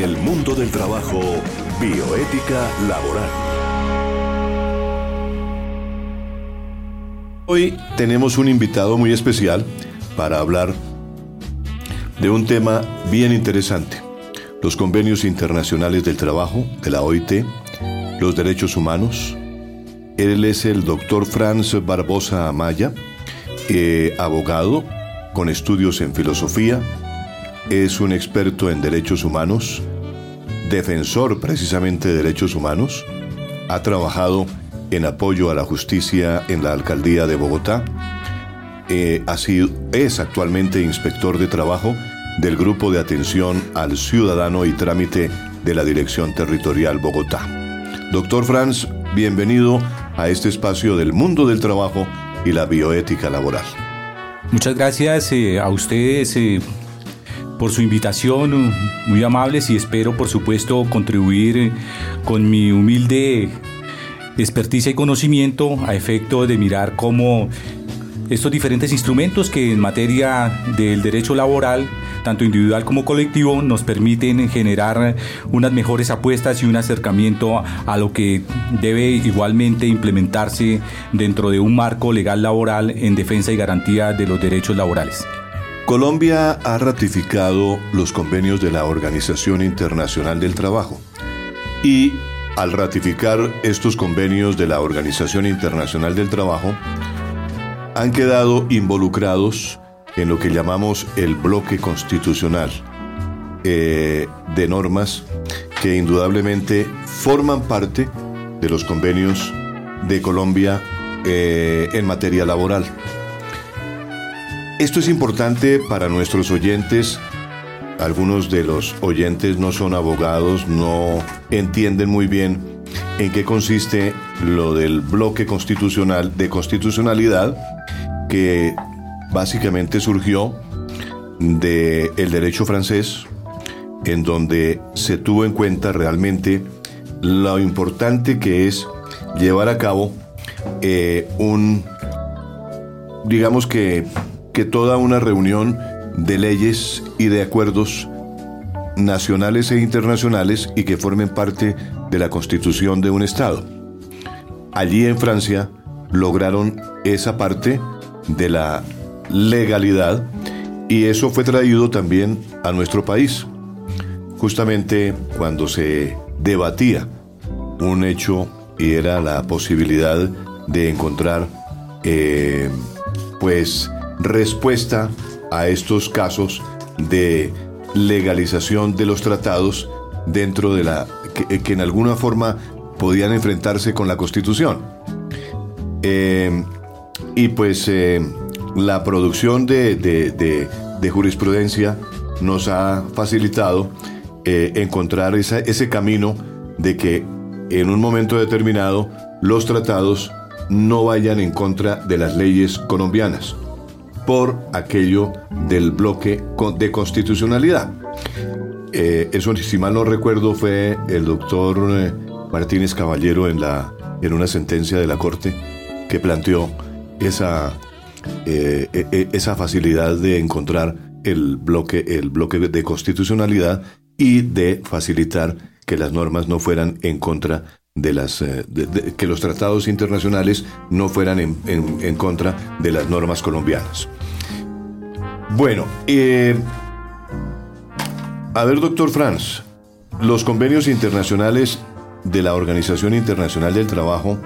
En el mundo del trabajo, bioética laboral. Hoy tenemos un invitado muy especial para hablar de un tema bien interesante. Los convenios internacionales del trabajo de la OIT, los derechos humanos. Él es el doctor Franz Barbosa Amaya, eh, abogado con estudios en filosofía, es un experto en derechos humanos, defensor precisamente de derechos humanos, ha trabajado en apoyo a la justicia en la alcaldía de Bogotá, eh, ha sido, es actualmente inspector de trabajo del Grupo de Atención al Ciudadano y Trámite de la Dirección Territorial Bogotá. Doctor Franz, bienvenido a este espacio del mundo del trabajo y la bioética laboral. Muchas gracias eh, a ustedes eh, por su invitación, muy amables y espero por supuesto contribuir con mi humilde experticia y conocimiento a efecto de mirar cómo estos diferentes instrumentos que en materia del derecho laboral tanto individual como colectivo, nos permiten generar unas mejores apuestas y un acercamiento a lo que debe igualmente implementarse dentro de un marco legal laboral en defensa y garantía de los derechos laborales. Colombia ha ratificado los convenios de la Organización Internacional del Trabajo y al ratificar estos convenios de la Organización Internacional del Trabajo, han quedado involucrados en lo que llamamos el bloque constitucional eh, de normas que indudablemente forman parte de los convenios de Colombia eh, en materia laboral. Esto es importante para nuestros oyentes. Algunos de los oyentes no son abogados, no entienden muy bien en qué consiste lo del bloque constitucional de constitucionalidad que básicamente surgió del el derecho francés, en donde se tuvo en cuenta realmente lo importante que es llevar a cabo eh, un, digamos que, que toda una reunión de leyes y de acuerdos nacionales e internacionales y que formen parte de la constitución de un Estado. Allí en Francia lograron esa parte de la legalidad y eso fue traído también a nuestro país. Justamente cuando se debatía un hecho y era la posibilidad de encontrar eh, pues respuesta a estos casos de legalización de los tratados dentro de la que, en alguna forma podían enfrentarse con la constitución. Eh, y pues eh, la producción de, jurisprudencia nos ha facilitado eh, encontrar ese camino de que en un momento determinado los tratados no vayan en contra de las leyes colombianas por aquello del bloque de constitucionalidad. Eh, eso, si mal no recuerdo, fue el doctor eh, Martínez Caballero en, la, en una sentencia de la Corte que planteó esa, eh, eh, eh, esa facilidad de encontrar el bloque, el bloque de constitucionalidad y de facilitar que las normas no fueran en contra de las que los tratados internacionales no fueran en, contra de las normas colombianas. Bueno, a ver, doctor Franz, los convenios internacionales de la Organización Internacional del Trabajo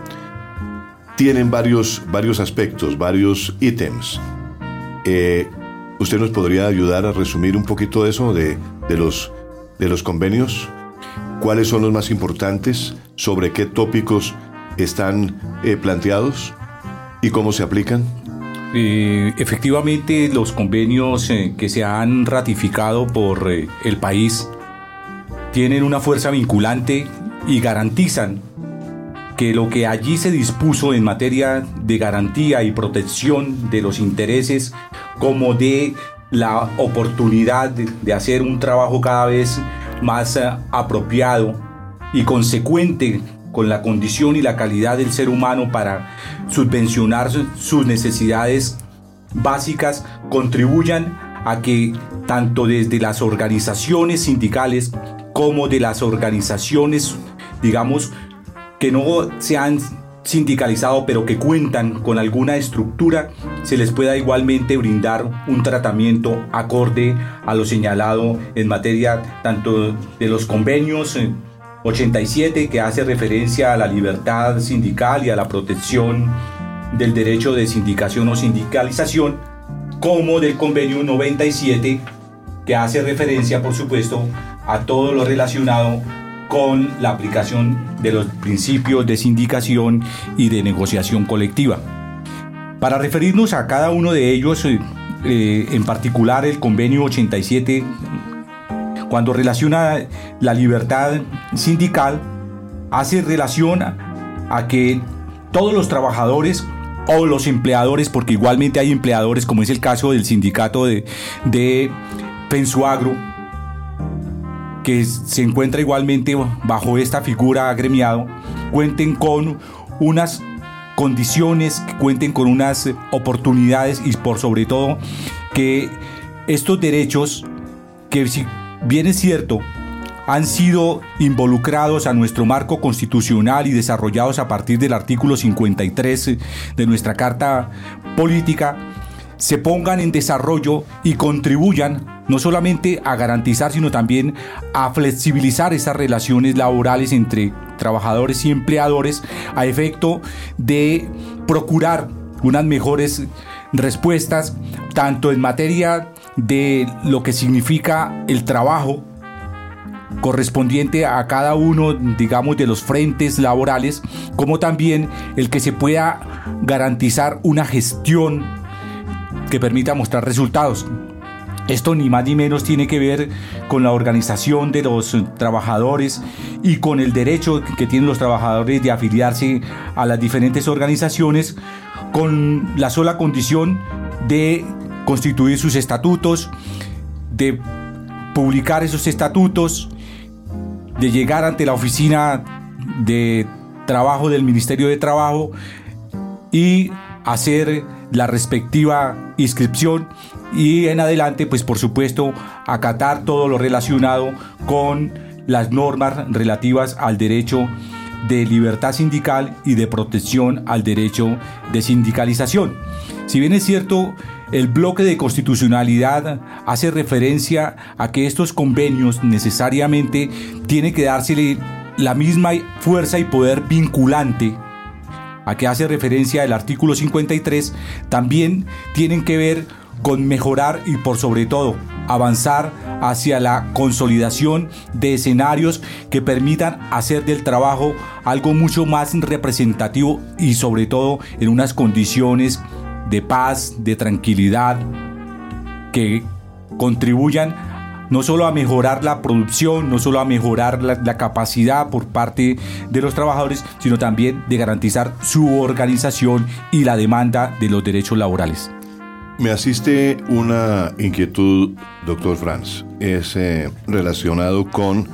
tienen varios, varios aspectos, varios ítems. Eh, ¿Usted nos podría ayudar a resumir un poquito eso de, los, de los convenios? ¿Cuáles son los más importantes? ¿Sobre qué tópicos están eh, planteados? ¿Y cómo se aplican? Eh, efectivamente, los convenios que se han ratificado por el país tienen una fuerza vinculante y garantizan que lo que allí se dispuso en materia de garantía y protección de los intereses como de la oportunidad de, hacer un trabajo cada vez más eh, apropiado y consecuente con la condición y la calidad del ser humano para subvencionar sus necesidades básicas contribuyan a que tanto desde las organizaciones sindicales como de las organizaciones, digamos, que no se han sindicalizado pero que cuentan con alguna estructura, se les pueda igualmente brindar un tratamiento acorde a lo señalado en materia tanto de los convenios 87 eh, que hace referencia a la libertad sindical y a la protección del derecho de sindicación o sindicalización, como del convenio 97 que hace referencia por supuesto a todo lo relacionado con la aplicación de los principios de sindicación y de negociación colectiva. Para referirnos a cada uno de ellos, eh, eh, en particular el convenio 87, cuando relaciona la libertad sindical, hace relación a que todos los trabajadores o los empleadores, porque igualmente hay empleadores, como es el caso del sindicato de, de Pensuagro, que se encuentra igualmente bajo esta figura agremiado, cuenten con unas condiciones, que cuenten con unas oportunidades y por sobre todo que estos derechos, que si bien es cierto, han sido involucrados a nuestro marco constitucional y desarrollados a partir del artículo 53 de nuestra Carta Política, se pongan en desarrollo y contribuyan no solamente a garantizar, sino también a flexibilizar esas relaciones laborales entre trabajadores y empleadores a efecto de procurar unas mejores respuestas, tanto en materia de lo que significa el trabajo correspondiente a cada uno, digamos, de los frentes laborales, como también el que se pueda garantizar una gestión que permita mostrar resultados. Esto ni más ni menos tiene que ver con la organización de los trabajadores y con el derecho que tienen los trabajadores de afiliarse a las diferentes organizaciones con la sola condición de constituir sus estatutos, de publicar esos estatutos, de llegar ante la oficina de trabajo del Ministerio de Trabajo y hacer la respectiva inscripción y en adelante, pues por supuesto, acatar todo lo relacionado con las normas relativas al derecho de libertad sindical y de protección al derecho de sindicalización. Si bien es cierto, el bloque de constitucionalidad hace referencia a que estos convenios necesariamente tienen que dársele la misma fuerza y poder vinculante a que hace referencia el artículo 53, también tienen que ver con mejorar y por sobre todo avanzar hacia la consolidación de escenarios que permitan hacer del trabajo algo mucho más representativo y sobre todo en unas condiciones de paz, de tranquilidad, que contribuyan no solo a mejorar la producción, no solo a mejorar la, capacidad por parte de los trabajadores, sino también de garantizar su organización y la demanda de los derechos laborales. Me asiste una inquietud, doctor Franz, es eh, relacionado con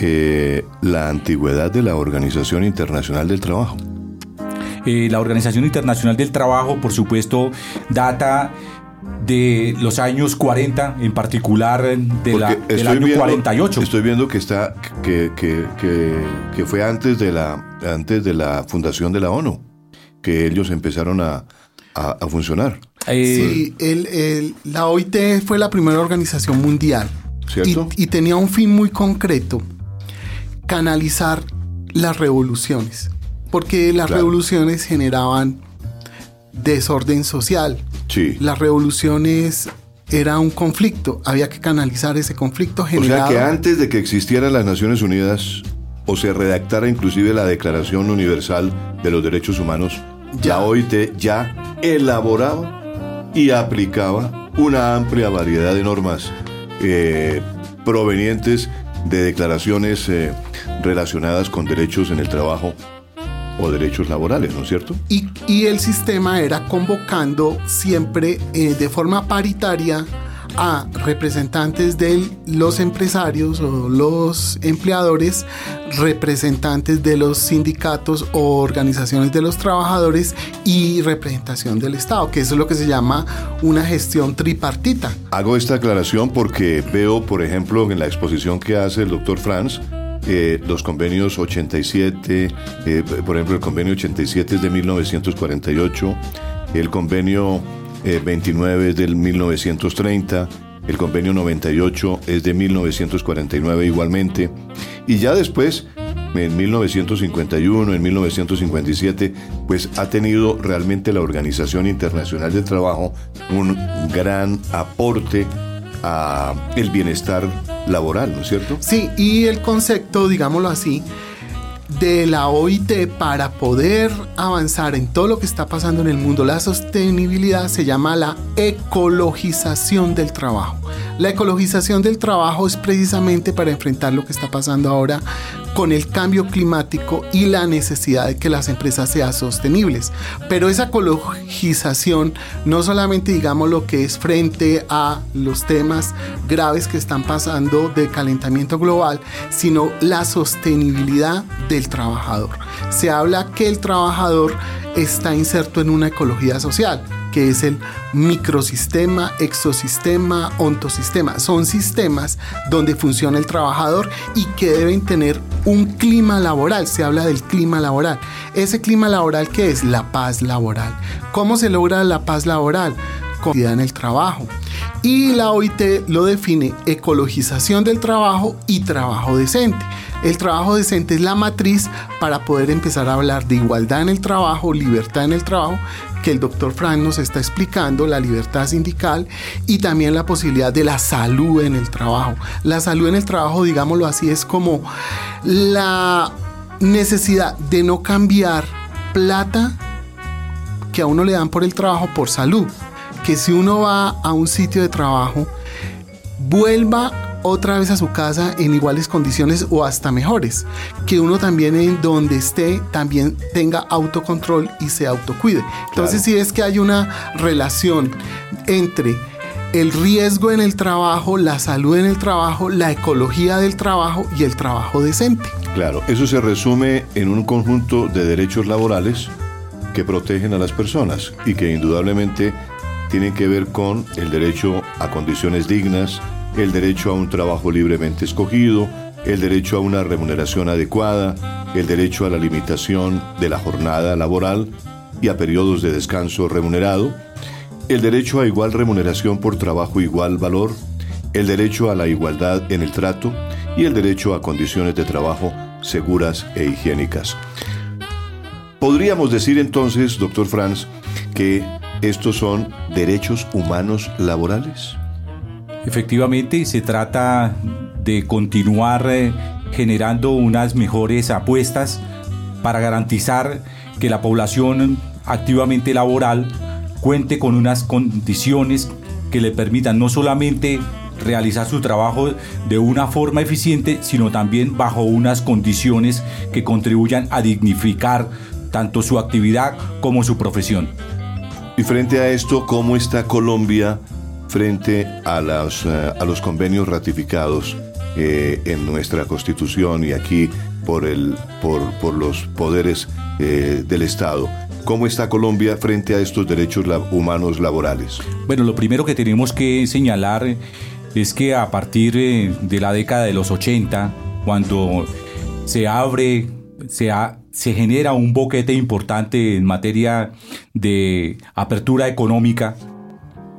eh, la antigüedad de la Organización Internacional del Trabajo. Eh, la Organización Internacional del Trabajo, por supuesto, data de los años 40, en particular de la, del año 48. Estoy viendo que está que, que, que, fue antes de la antes de la fundación de la ONU, que ellos empezaron a, a, funcionar. Eh, sí, el, la OIT fue la primera organización mundial. ¿Cierto? Y, tenía un fin muy concreto, canalizar las revoluciones, porque las revoluciones generaban desorden social, las revoluciones era un conflicto, había que canalizar ese conflicto generado. O sea que antes de que existieran las Naciones Unidas o se redactara inclusive la Declaración Universal de los Derechos Humanos, ya. la OIT ya elaboraba y aplicaba una amplia variedad de normas eh, provenientes de declaraciones eh, relacionadas con derechos en el trabajo o derechos laborales, ¿no es cierto? Y, y el sistema era convocando siempre eh, de forma paritaria a representantes de los empresarios o los empleadores, representantes de los sindicatos o organizaciones de los trabajadores y representación del Estado, que eso es lo que se llama una gestión tripartita. Hago esta aclaración porque veo, por ejemplo, en la exposición que hace el doctor Franz, eh, los convenios 87, eh, por ejemplo, el convenio 87 es de 1948, el convenio 29 eh, es del 1930, el convenio 98 es de 1949 igualmente, y ya después, en 1951, en 1957, pues ha tenido realmente la Organización Internacional del Trabajo un gran aporte a el bienestar laboral, ¿no es cierto? Sí, y el concepto, digámoslo así, de la OIT para poder avanzar en todo lo que está pasando en el mundo, la sostenibilidad se llama la ecologización del trabajo. La ecologización del trabajo es precisamente para enfrentar lo que está pasando ahora con el cambio climático y la necesidad de que las empresas sean sostenibles. Pero esa ecologización no solamente digamos lo que es frente a los temas graves que están pasando de calentamiento global, sino la sostenibilidad del trabajador. Se habla que el trabajador está inserto en una ecología social que es el microsistema, exosistema, ontosistema. Son sistemas donde funciona el trabajador y que deben tener un clima laboral. Se habla del clima laboral. Ese clima laboral que es la paz laboral. ¿Cómo se logra la paz laboral? Con en el trabajo. Y la OIT lo define ecologización del trabajo y trabajo decente. El trabajo decente es la matriz para poder empezar a hablar de igualdad en el trabajo, libertad en el trabajo, que el doctor Frank nos está explicando, la libertad sindical y también la posibilidad de la salud en el trabajo. La salud en el trabajo, digámoslo así, es como la necesidad de no cambiar plata que a uno le dan por el trabajo por salud. Que si uno va a un sitio de trabajo, vuelva otra vez a su casa en iguales condiciones o hasta mejores. Que uno también en donde esté también tenga autocontrol y se autocuide. Entonces si es que hay una relación entre el riesgo en el trabajo, la salud en el trabajo, la ecología del trabajo y el trabajo decente. Claro, eso se resume en un conjunto de derechos laborales que protegen a las personas y que indudablemente tienen que ver con el derecho a condiciones dignas, el derecho a un trabajo libremente escogido, el derecho a una remuneración adecuada, el derecho a la limitación de la jornada laboral y a periodos de descanso remunerado, el derecho a igual remuneración por trabajo igual valor, el derecho a la igualdad en el trato y el derecho a condiciones de trabajo seguras e higiénicas. Podríamos decir entonces, doctor Franz, que estos son derechos humanos laborales. Efectivamente, se trata de continuar eh, generando unas mejores apuestas para garantizar que la población activamente laboral cuente con unas condiciones que le permitan no solamente realizar su trabajo de una forma eficiente, sino también bajo unas condiciones que contribuyan a dignificar tanto su actividad como su profesión. Y frente a esto, ¿cómo está Colombia frente a, las, eh, a los convenios ratificados eh, en nuestra Constitución y aquí por, el, por, por los poderes eh, del Estado. ¿Cómo está Colombia frente a estos derechos humanos laborales? Bueno, lo primero que tenemos que señalar es que a partir de la década de los 80, cuando se abre, se, se genera un boquete importante en materia de apertura económica,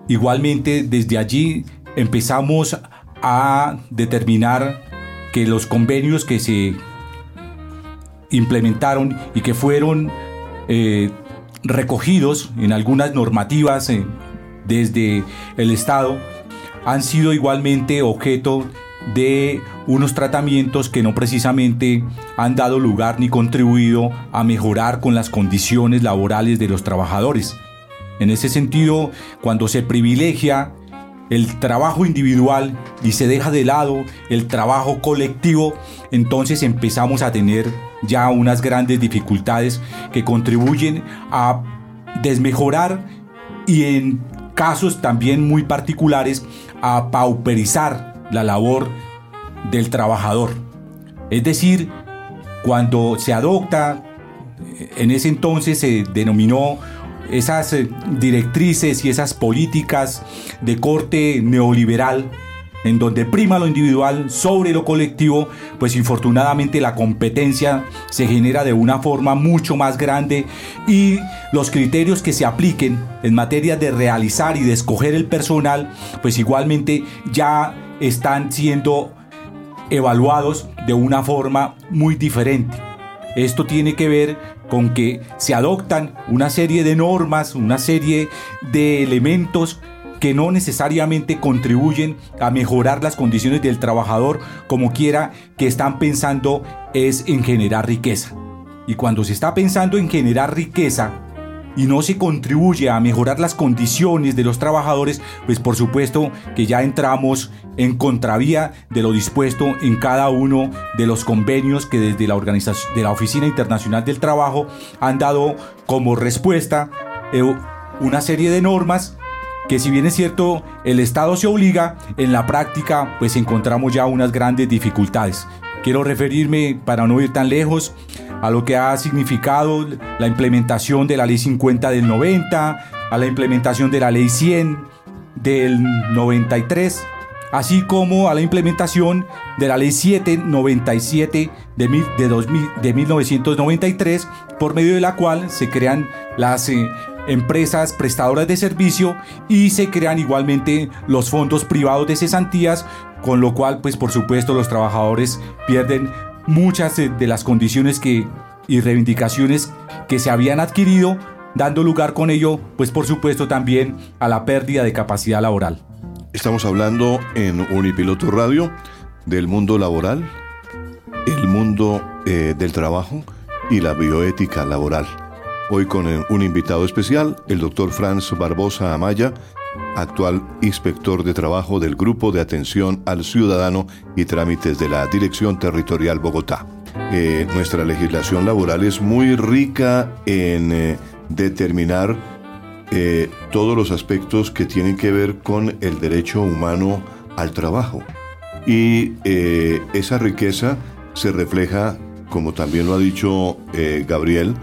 Igualmente, desde allí empezamos a determinar que los convenios que se implementaron y que fueron eh, recogidos en algunas normativas eh, desde el Estado han sido igualmente objeto de unos tratamientos que no precisamente han dado lugar ni contribuido a mejorar con las condiciones laborales de los trabajadores. En ese sentido, cuando se privilegia el trabajo individual y se deja de lado el trabajo colectivo, entonces empezamos a tener ya unas grandes dificultades que contribuyen a desmejorar y en casos también muy particulares a pauperizar la labor del trabajador. Es decir, cuando se adopta, en ese entonces se denominó esas eh, directrices y esas políticas de corte neoliberal en donde prima lo individual sobre lo colectivo, pues infortunadamente la competencia se genera de una forma mucho más grande y los criterios que se apliquen en materia de realizar y de escoger el personal, pues igualmente ya están siendo evaluados de una forma muy diferente. Esto tiene que ver con que se adoptan una serie de normas, una serie de elementos que no necesariamente contribuyen a mejorar las condiciones del trabajador como quiera que están pensando es en generar riqueza. Y cuando se está pensando en generar riqueza, y no se contribuye a mejorar las condiciones de los trabajadores, pues por supuesto que ya entramos en contravía de lo dispuesto en cada uno de los convenios que desde la organización de la Oficina Internacional del Trabajo han dado como respuesta eh, una serie de normas que si bien es cierto el Estado se obliga, en la práctica pues encontramos ya unas grandes dificultades. Quiero referirme, para no ir tan lejos, a lo que ha significado la implementación de la ley 50 del 90, a la implementación de la ley 100 del 93, así como a la implementación de la ley 797 de, de, de 1993, por medio de la cual se crean las eh, empresas prestadoras de servicio y se crean igualmente los fondos privados de cesantías, con lo cual pues por supuesto los trabajadores pierden muchas de las condiciones que, y reivindicaciones que se habían adquirido, dando lugar con ello, pues por supuesto también a la pérdida de capacidad laboral. Estamos hablando en Unipiloto Radio del mundo laboral, el mundo eh, del trabajo y la bioética laboral. Hoy con un invitado especial, el doctor Franz Barbosa Amaya, actual inspector de trabajo del Grupo de Atención al Ciudadano y Trámites de la Dirección Territorial Bogotá. Eh, nuestra legislación laboral es muy rica en eh, determinar eh, todos los aspectos que tienen que ver con el derecho humano al trabajo. Y esa riqueza se refleja, como también lo ha dicho Gabriel,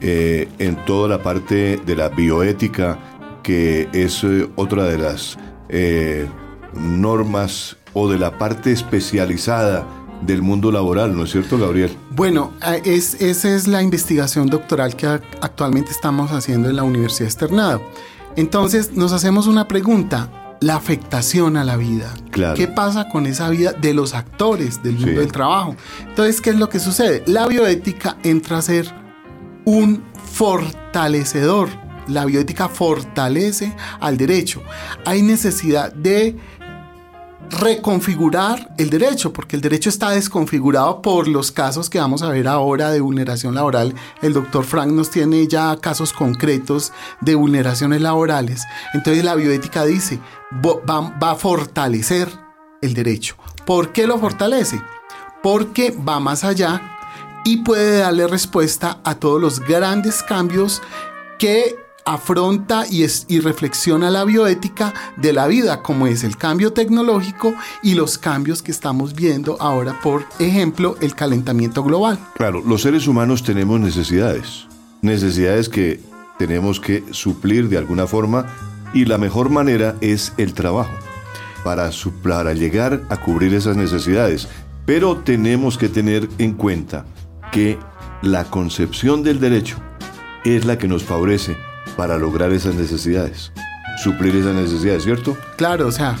en toda la parte de la bioética, que es eh, otra de las eh, normas o de la parte especializada del mundo laboral, ¿no es cierto, Gabriel? Bueno, es, esa es la investigación doctoral que actualmente estamos haciendo en la Universidad Externado. Entonces nos hacemos una pregunta, la afectación a la vida. Claro. ¿Qué pasa con esa vida de los actores del mundo del trabajo? Entonces, ¿qué es lo que sucede? La bioética entra a ser un fortalecedor la bioética fortalece al derecho. Hay necesidad de reconfigurar el derecho, porque el derecho está desconfigurado por los casos que vamos a ver ahora de vulneración laboral. El doctor Frank nos tiene ya casos concretos de vulneraciones laborales. Entonces la bioética dice, va, va a fortalecer el derecho. ¿Por qué lo fortalece? Porque va más allá y puede darle respuesta a todos los grandes cambios que afronta y, y, reflexiona la bioética de la vida, como es el cambio tecnológico y los cambios que estamos viendo ahora, por ejemplo, el calentamiento global. Claro, los seres humanos tenemos necesidades, necesidades que tenemos que suplir de alguna forma y la mejor manera es el trabajo para, para llegar a cubrir esas necesidades. Pero tenemos que tener en cuenta que la concepción del derecho es la que nos favorece para lograr esas necesidades, suplir esas necesidades, ¿cierto? Claro, o sea,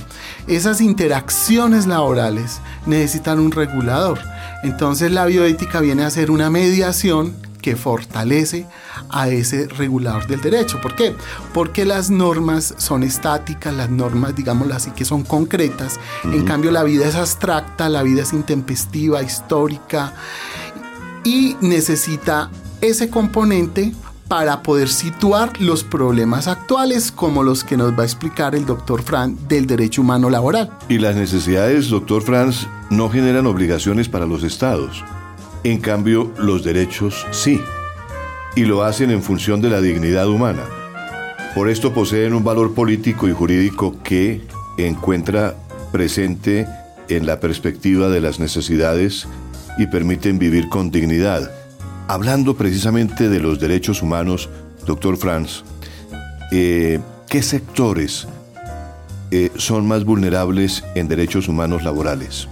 esas interacciones laborales necesitan un regulador. Entonces la bioética viene a ser una mediación que fortalece a ese regulador del derecho. ¿Por qué? Porque las normas son estáticas, las normas, digámoslo así, que son concretas. En cambio, la vida es abstracta, la vida es intempestiva, histórica y necesita ese componente para poder situar los problemas actuales como los que nos va a explicar el doctor Franz del derecho humano laboral. Y las necesidades, doctor Franz, no generan obligaciones para los estados. En cambio, los derechos sí. Y lo hacen en función de la dignidad humana. Por esto poseen un valor político y jurídico que encuentra presente en la perspectiva de las necesidades y permiten vivir con dignidad. Hablando precisamente de los derechos humanos, doctor Franz, eh, ¿qué sectores eh, son más vulnerables en derechos humanos laborales?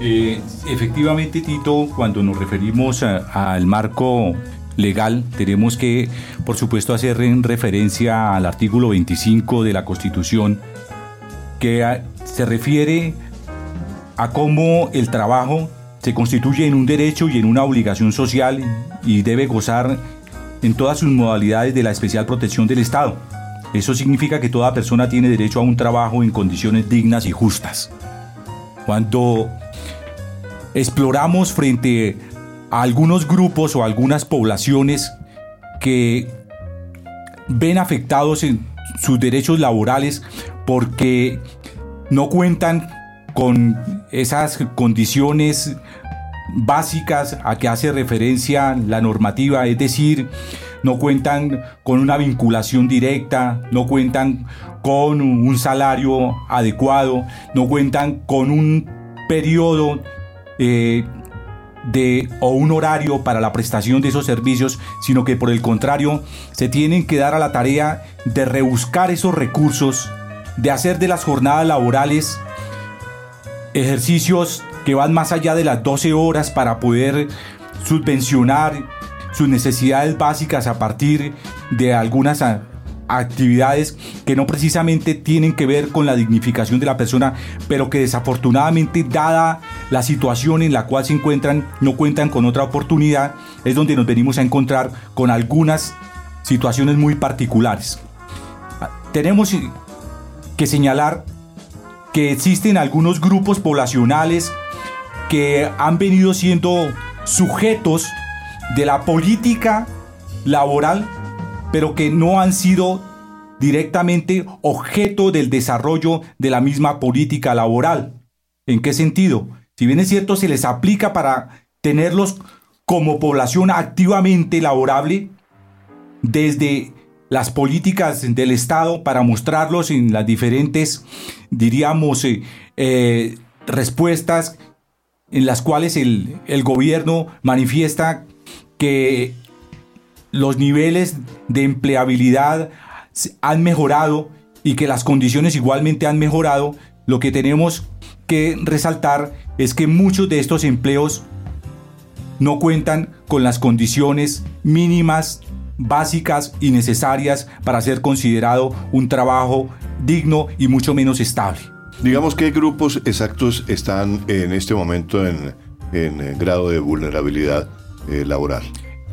Eh, efectivamente, Tito, cuando nos referimos al marco legal, tenemos que, por supuesto, hacer referencia al artículo 25 de la Constitución, que se refiere a cómo el trabajo se constituye en un derecho y en una obligación social y debe gozar en todas sus modalidades de la especial protección del Estado. Eso significa que toda persona tiene derecho a un trabajo en condiciones dignas y justas. Cuando exploramos frente a algunos grupos o algunas poblaciones que ven afectados en sus derechos laborales porque no cuentan con esas condiciones básicas a que hace referencia la normativa, es decir, no cuentan con una vinculación directa, no cuentan con un salario adecuado, no cuentan con un periodo eh, de, o un horario para la prestación de esos servicios, sino que por el contrario se tienen que dar a la tarea de rebuscar esos recursos, de hacer de las jornadas laborales ejercicios que van más allá de las 12 horas para poder subvencionar sus necesidades básicas a partir de algunas actividades que no precisamente tienen que ver con la dignificación de la persona, pero que desafortunadamente, dada la situación en la cual se encuentran, no cuentan con otra oportunidad, es donde nos venimos a encontrar con algunas situaciones muy particulares. Tenemos que señalar que existen algunos grupos poblacionales que han venido siendo sujetos de la política laboral, pero que no han sido directamente objeto del desarrollo de la misma política laboral. ¿En qué sentido? Si bien es cierto, se les aplica para tenerlos como población activamente laborable, desde las políticas del Estado para mostrarlos en las diferentes, diríamos, eh, eh, respuestas en las cuales el, el gobierno manifiesta que los niveles de empleabilidad han mejorado y que las condiciones igualmente han mejorado, lo que tenemos que resaltar es que muchos de estos empleos no cuentan con las condiciones mínimas, básicas y necesarias para ser considerado un trabajo digno y mucho menos estable. Digamos qué grupos exactos están en este momento en, en grado de vulnerabilidad eh, laboral?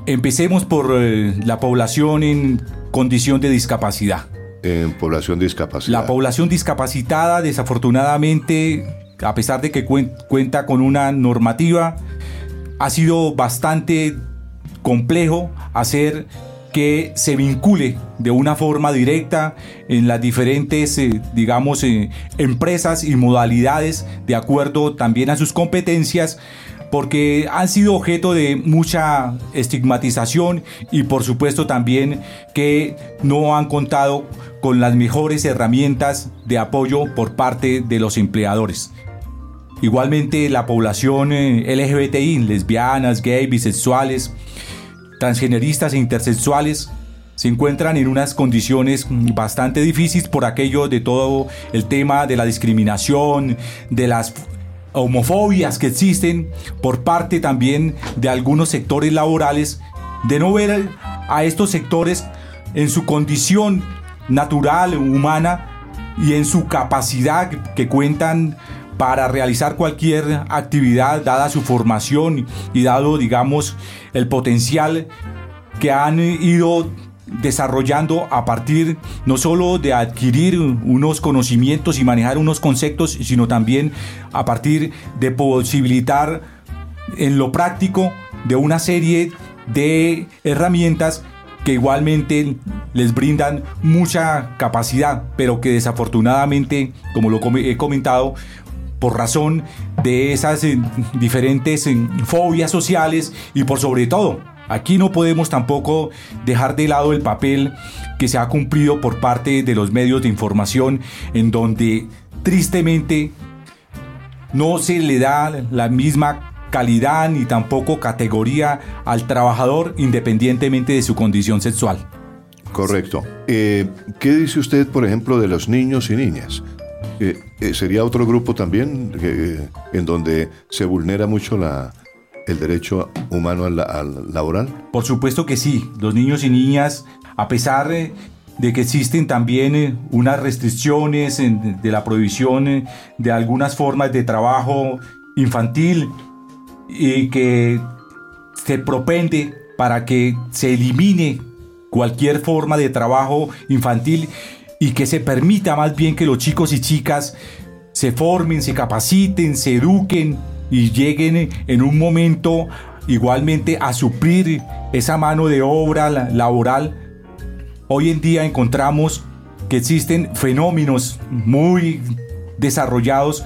Empecemos por eh, la población en condición de discapacidad. En población discapacitada. La población discapacitada, desafortunadamente, a pesar de que cuenta con una normativa, ha sido bastante complejo hacer que se vincule de una forma directa en las diferentes, eh, digamos, empresas y modalidades de acuerdo también a sus competencias porque han sido objeto de mucha estigmatización y por supuesto también que no han contado con las mejores herramientas de apoyo por parte de los empleadores. Igualmente la población eh, LGBTI, lesbianas, gays, bisexuales, transgeneristas e intersexuales se encuentran en unas condiciones bastante difíciles por aquello de todo el tema de la discriminación, de las homofobias que existen por parte también de algunos sectores laborales, de no ver a estos sectores en su condición natural, humana y en su capacidad que cuentan para realizar cualquier actividad dada su formación y dado digamos el potencial que han ido desarrollando a partir no solo de adquirir unos conocimientos y manejar unos conceptos, sino también a partir de posibilitar en lo práctico de una serie de herramientas que igualmente les brindan mucha capacidad, pero que desafortunadamente, como lo he comentado, por razón de esas eh, diferentes eh, fobias sociales y por sobre todo Aquí no podemos tampoco dejar de lado el papel que se ha cumplido por parte de los medios de información en donde tristemente no se le da la misma calidad ni tampoco categoría al trabajador independientemente de su condición sexual. Correcto. Eh, ¿Qué dice usted, por ejemplo, de los niños y niñas? Eh, eh, ¿Sería otro grupo también en donde se vulnera mucho la, el derecho humano al, laboral? Por supuesto que sí. Los niños y niñas, a pesar de que existen también unas restricciones de la prohibición de algunas formas de trabajo infantil y que se propende para que se elimine cualquier forma de trabajo infantil y que se permita más bien que los chicos y chicas se formen, se capaciten, se eduquen y lleguen en un momento igualmente a suplir esa mano de obra laboral. Hoy en día encontramos que existen fenómenos muy desarrollados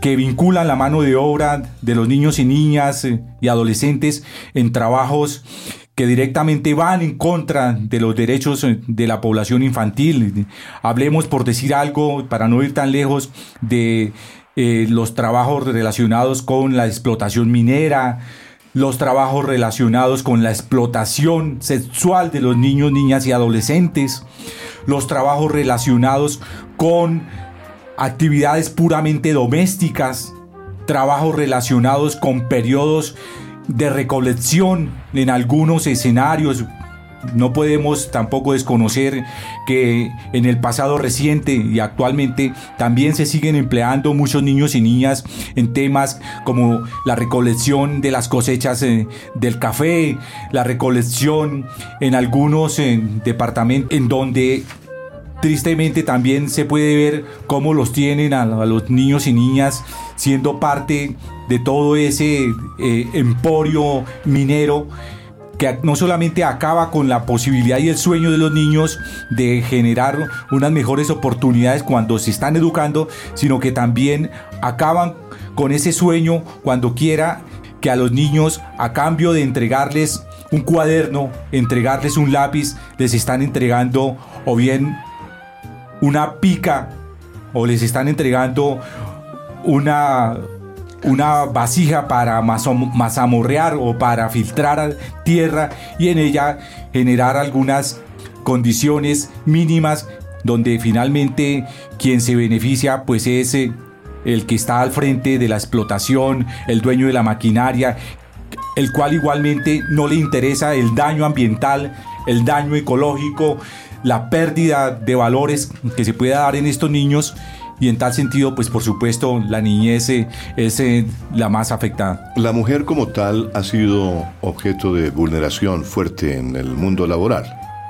que vinculan la mano de obra de los niños y niñas y adolescentes en trabajos que directamente van en contra de los derechos eh, de la población infantil. Hablemos, por decir algo, para no ir tan lejos, de eh, los trabajos relacionados con la explotación minera, los trabajos relacionados con la explotación sexual de los niños, niñas y adolescentes, los trabajos relacionados con actividades puramente domésticas, trabajos relacionados con periodos de recolección en algunos escenarios. No podemos tampoco desconocer que en el pasado reciente y actualmente también se siguen empleando muchos niños y niñas en temas como la recolección de las cosechas eh, del café, la recolección en algunos eh, departamentos en donde Tristemente también se puede ver cómo los tienen a, los niños y niñas siendo parte de todo ese eh, emporio minero que no solamente acaba con la posibilidad y el sueño de los niños de generar unas mejores oportunidades cuando se están educando, sino que también acaban con ese sueño cuando quiera que a los niños, a cambio de entregarles un cuaderno, entregarles un lápiz, les están entregando o bien una pica o les están entregando una, una vasija para mazamorrear o para filtrar tierra y en ella generar algunas condiciones mínimas donde finalmente quien se beneficia pues es eh, el que está al frente de la explotación, el dueño de la maquinaria, el cual igualmente no le interesa el daño ambiental, el daño ecológico, la pérdida de valores que se puede dar en estos niños y en tal sentido, pues por supuesto, la niñez es eh, la más afectada. La mujer como tal ha sido objeto de vulneración fuerte en el mundo laboral.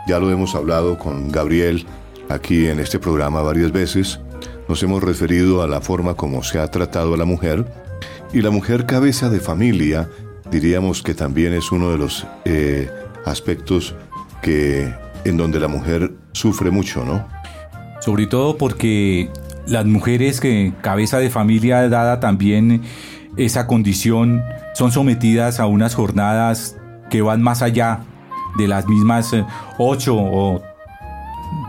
Ya lo hemos hablado con Gabriel aquí en este programa varias veces. Nos hemos referido a la forma como se ha tratado a la mujer. Y la mujer cabeza de familia, diríamos que también es uno de los eh, aspectos que en donde la mujer sufre mucho, ¿no? Sobre todo porque las mujeres que cabeza de familia dada también esa condición son sometidas a unas jornadas que van más allá de las mismas 8 eh, o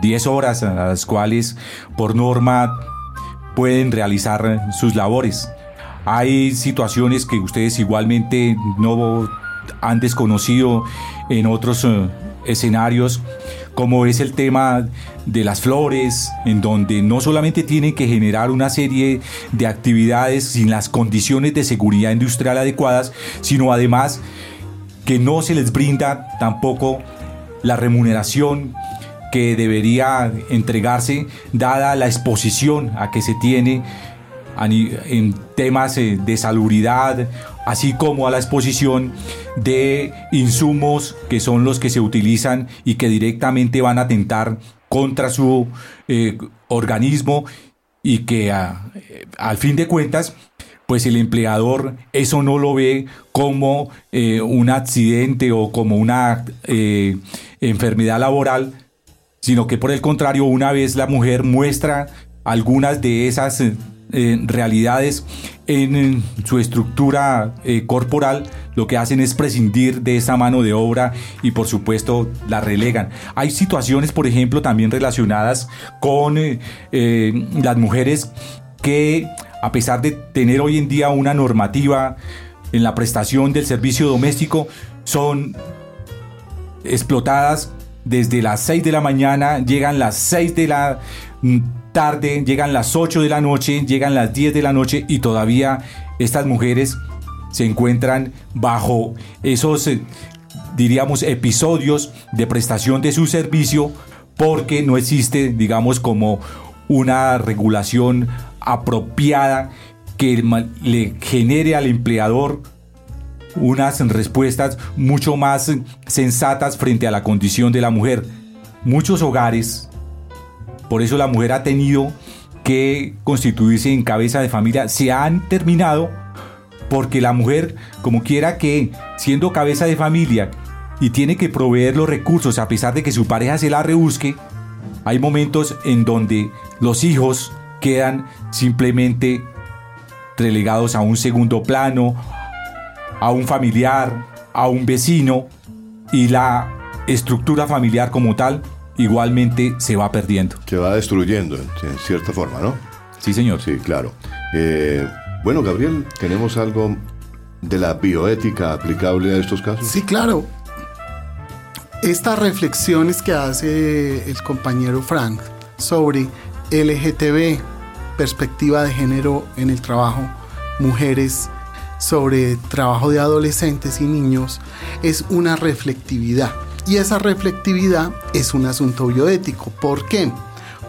10 horas a las cuales por norma pueden realizar sus labores. Hay situaciones que ustedes igualmente no han desconocido en otros eh, escenarios como es el tema de las flores, en donde no solamente tienen que generar una serie de actividades sin las condiciones de seguridad industrial adecuadas, sino además que no se les brinda tampoco la remuneración que debería entregarse dada la exposición a que se tiene en temas eh, de salubridad, así como a la exposición de insumos que son los que se utilizan y que directamente van a atentar contra su eh, organismo y que al fin de cuentas pues el empleador eso no lo ve como eh, un accidente o como una enfermedad laboral, sino que por el contrario, una vez la mujer muestra algunas de esas eh, realidades en, su estructura eh, corporal, lo que hacen es prescindir de esa mano de obra y por supuesto la relegan. Hay situaciones, por ejemplo, también relacionadas con las mujeres que a pesar de tener hoy en día una normativa en la prestación del servicio doméstico, son explotadas desde las 6 de la mañana, llegan las 6 de la tarde, llegan las 8 de la noche, llegan las 10 de la noche y todavía estas mujeres se encuentran bajo esos, eh, diríamos, episodios de prestación de su servicio porque no existe, digamos, como una regulación apropiada que le genere al empleador unas respuestas mucho más sensatas frente a la condición de la mujer. Muchos hogares, por eso la mujer ha tenido que constituirse en cabeza de familia, se han terminado porque la mujer, como quiera que, siendo cabeza de familia y tiene que proveer los recursos a pesar de que su pareja se la rebusque, hay momentos en donde los hijos quedan simplemente relegados a un segundo plano, a un familiar, a un vecino y la estructura familiar como tal igualmente se va perdiendo. Se va destruyendo en, cierta forma, ¿no? Sí, señor. Sí, claro. Eh, bueno, Gabriel, ¿tenemos algo de la bioética aplicable a estos casos? Sí, claro. Estas reflexiones que hace el compañero Frank sobre LGTB, perspectiva de género en el trabajo, mujeres, sobre trabajo de adolescentes y niños, es una reflectividad. Y esa reflectividad es un asunto bioético. ¿Por qué?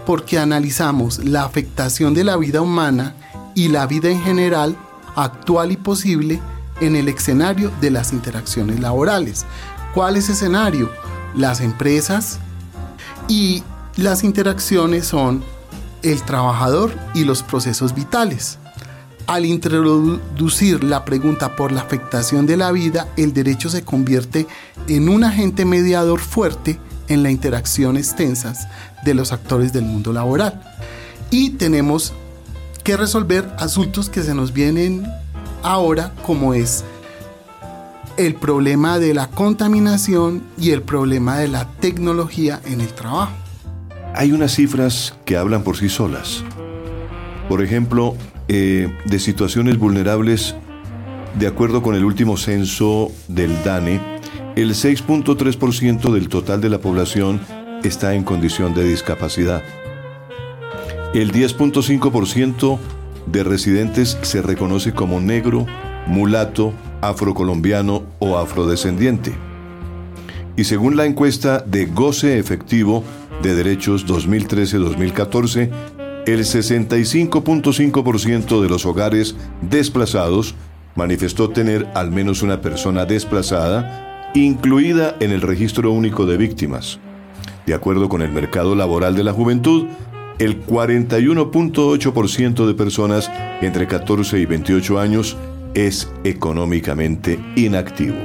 Porque analizamos la afectación de la vida humana y la vida en general, actual y posible, en el escenario de las interacciones laborales. ¿Cuál es escenario? Las empresas y las interacciones son el trabajador y los procesos vitales. Al introducir la pregunta por la afectación de la vida, el derecho se convierte en un agente mediador fuerte en las interacciones tensas de los actores del mundo laboral. Y tenemos que resolver asuntos que se nos vienen ahora, como es el problema de la contaminación y el problema de la tecnología en el trabajo. Hay unas cifras que hablan por sí solas. Por ejemplo, eh, de situaciones vulnerables, de acuerdo con el último censo del DANE, el 6.3% del total de la población está en condición de discapacidad. El 10.5% de residentes se reconoce como negro, mulato, afrocolombiano o afrodescendiente. Y según la encuesta de goce efectivo de derechos 2013-2014, el 65.5% de los hogares desplazados manifestó tener al menos una persona desplazada incluida en el registro único de víctimas. De acuerdo con el mercado laboral de la juventud, el 41.8% de personas entre 14 y 28 años es económicamente inactivo.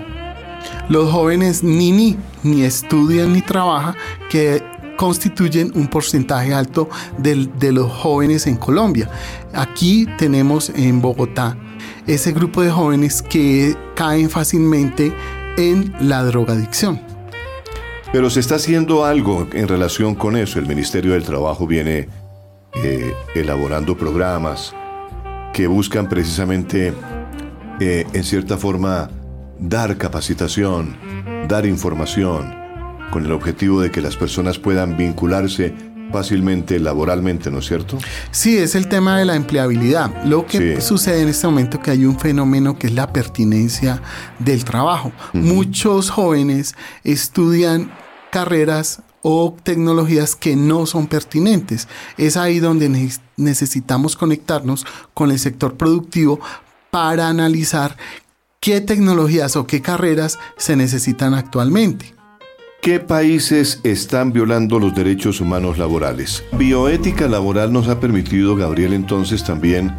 Los jóvenes ni, ni, ni estudian ni trabajan, que constituyen un porcentaje alto de, los jóvenes en Colombia. Aquí tenemos en Bogotá ese grupo de jóvenes que caen fácilmente en la drogadicción. Pero se está haciendo algo en relación con eso. El Ministerio del Trabajo viene eh, elaborando programas que buscan precisamente, eh, en cierta forma, dar capacitación, dar información, con el objetivo de que las personas puedan vincularse fácilmente laboralmente, ¿no es cierto? Sí, es el tema de la empleabilidad. Lo que sucede en este momento que hay un fenómeno que es la pertinencia del trabajo. Muchos jóvenes estudian carreras o tecnologías que no son pertinentes. Es ahí donde necesitamos conectarnos con el sector productivo para analizar qué tecnologías o qué carreras se necesitan actualmente. ¿Qué países están violando los derechos humanos laborales? Bioética laboral nos ha permitido, Gabriel, entonces también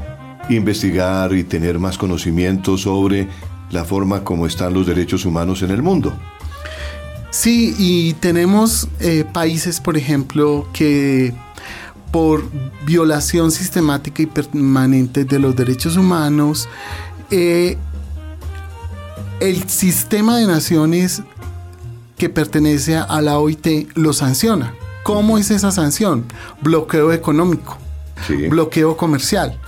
investigar y tener más conocimiento sobre la forma como están los derechos humanos en el mundo. Sí, y tenemos eh, países, por ejemplo, que por violación sistemática y permanente de los derechos humanos. Eh, el sistema de naciones que pertenece a la OIT lo sanciona. ¿Cómo es esa sanción? Bloqueo económico, bloqueo comercial.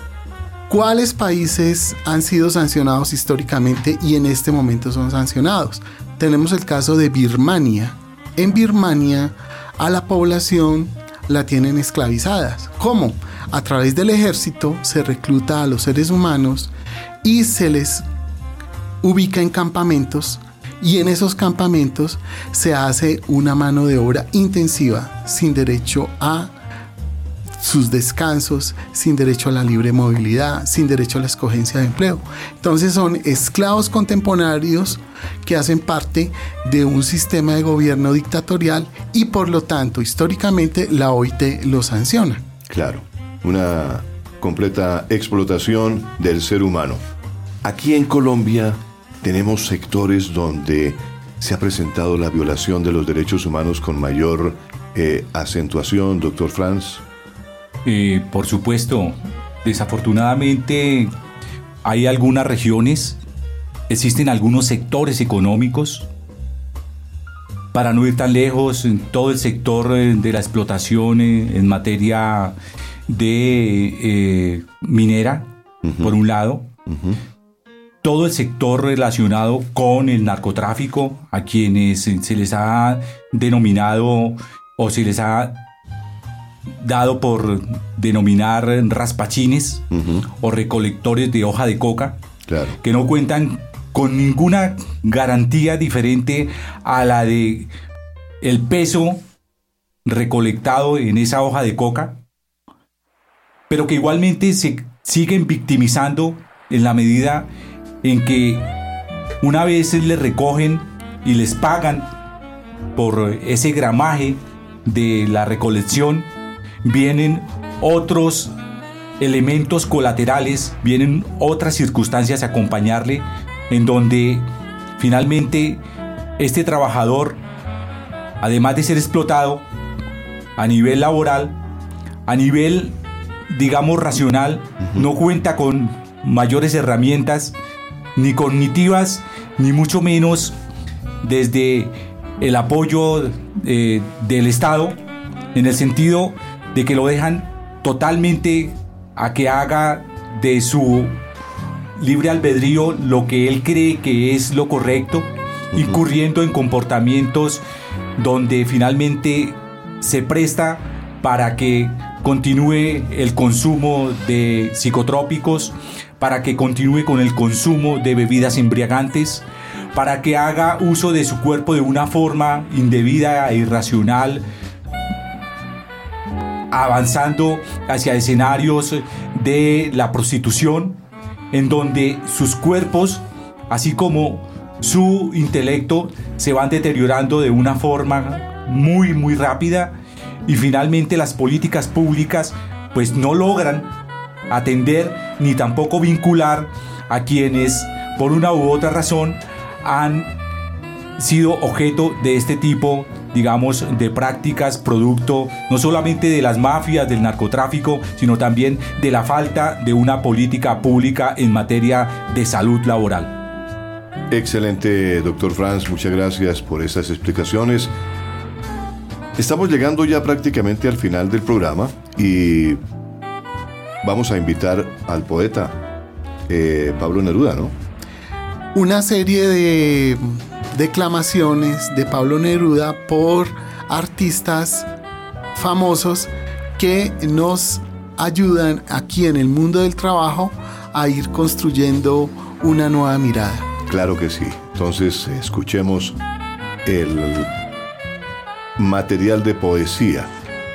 ¿Cuáles países han sido sancionados históricamente y en este momento son sancionados? Tenemos el caso de Birmania. En Birmania a la población la tienen esclavizadas. ¿Cómo? A través del ejército se recluta a los seres humanos y se les ubica en campamentos y en esos campamentos se hace una mano de obra intensiva sin derecho a sus descansos, sin derecho a la libre movilidad, sin derecho a la escogencia de empleo. Entonces son esclavos contemporáneos que hacen parte de un sistema de gobierno dictatorial y por lo tanto históricamente la OIT lo sanciona. Claro, una completa explotación del ser humano. Aquí en Colombia tenemos sectores donde se ha presentado la violación de los derechos humanos con mayor eh, acentuación, doctor Franz. Eh, por supuesto, desafortunadamente hay algunas regiones, existen algunos sectores económicos, para no ir tan lejos, en todo el sector eh, de la explotación en materia de minera, por un lado, todo el sector relacionado con el narcotráfico, a quienes se les ha denominado o se les ha dado por denominar raspachines o recolectores de hoja de coca, que no cuentan con ninguna garantía diferente a la de el peso recolectado en esa hoja de coca, pero que igualmente se siguen victimizando en la medida en que una vez les recogen y les pagan por ese gramaje de la recolección, vienen otros elementos colaterales, vienen otras circunstancias a acompañarle, en donde finalmente este trabajador, además de ser explotado a nivel laboral, a nivel, digamos, racional, no cuenta con mayores herramientas ni cognitivas, ni mucho menos desde el apoyo eh, del Estado, en el sentido de que lo dejan totalmente a que haga de su libre albedrío lo que él cree que es lo correcto, incurriendo en comportamientos donde finalmente se presta para que continúe el consumo de psicotrópicos, para que continúe con el consumo de bebidas embriagantes, para que haga uso de su cuerpo de una forma indebida e irracional, avanzando hacia escenarios de la prostitución, en donde sus cuerpos, así como su intelecto, se van deteriorando de una forma muy, muy rápida y finalmente las políticas públicas pues no logran atender ni tampoco vincular a quienes por una u otra razón han sido objeto de este tipo digamos, de prácticas producto no solamente de las mafias, del narcotráfico, sino también de la falta de una política pública en materia de salud laboral. Excelente, doctor Franz, muchas gracias por esas explicaciones. Estamos llegando ya prácticamente al final del programa y vamos a invitar al poeta eh, Pablo Neruda, ¿no? Una serie de declamaciones de Pablo Neruda por artistas famosos que nos ayudan aquí en el mundo del trabajo a ir construyendo una nueva mirada. Claro que sí. Entonces escuchemos el material de poesía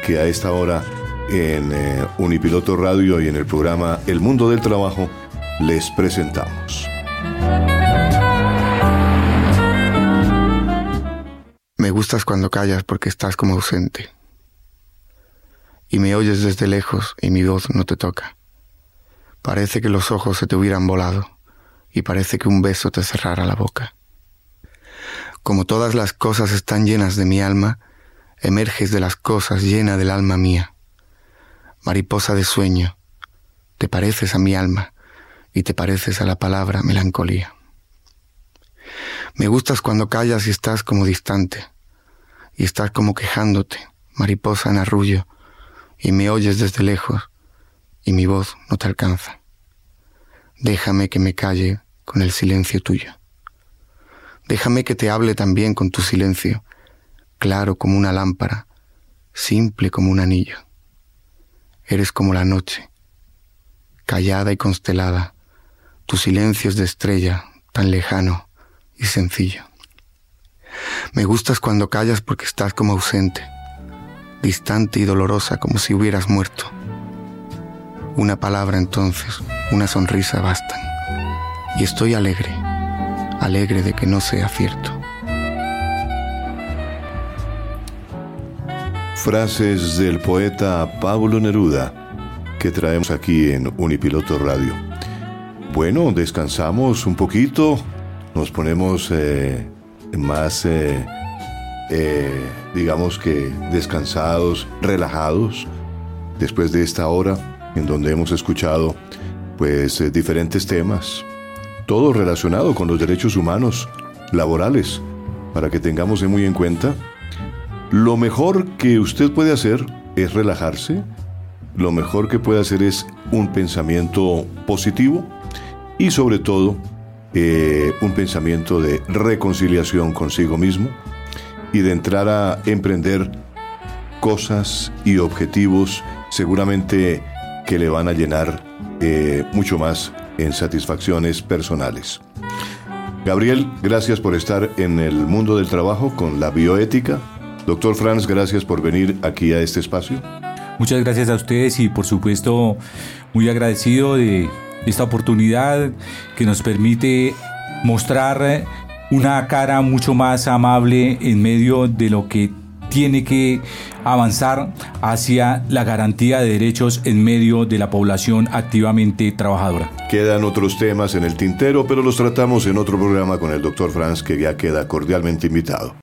que a esta hora en eh, Unipiloto Radio y en el programa El Mundo del Trabajo les presentamos. Me gustas cuando callas porque estás como ausente. Y me oyes desde lejos y mi voz no te toca. Parece que los ojos se te hubieran volado y parece que un beso te cerrara la boca. Como todas las cosas están llenas de mi alma, emerges de las cosas llena del alma mía mariposa de sueño, te pareces a mi alma y te pareces a la palabra melancolía. Me gustas cuando callas y estás como distante, y estás como quejándote, mariposa en arrullo, y me oyes desde lejos, y mi voz no te alcanza. Déjame que me calle con el silencio tuyo. Déjame que te hable también con tu silencio, claro como una lámpara, simple como un anillo. Eres como la noche, callada y constelada, tu silencio es de estrella, tan lejano y sencillo. Me gustas cuando callas porque estás como ausente, distante y dolorosa como si hubieras muerto. Una palabra entonces, una sonrisa bastan. Y estoy alegre, alegre de que no sea cierto. Frases del poeta Pablo Neruda que traemos aquí en Unipiloto Radio. Bueno, descansamos un poquito, nos ponemos eh, más, eh, eh, digamos que descansados, relajados, después de esta hora en donde hemos escuchado pues diferentes temas, todo relacionado con los derechos humanos laborales, para que tengamos muy en cuenta. Lo mejor que usted puede hacer es relajarse, lo mejor que puede hacer es un pensamiento positivo y sobre todo eh, un pensamiento de reconciliación consigo mismo y de entrar a emprender cosas y objetivos seguramente que le van a llenar eh, mucho más en satisfacciones personales. Gabriel, gracias por estar en el mundo del trabajo con la bioética. Doctor Franz, gracias por venir aquí a este espacio. Muchas gracias a ustedes y por supuesto muy agradecido de esta oportunidad que nos permite mostrar una cara mucho más amable en medio de lo que tiene que avanzar hacia la garantía de derechos en medio de la población activamente trabajadora. Quedan otros temas en el tintero, pero los tratamos en otro programa con el doctor Franz, que ya queda cordialmente invitado.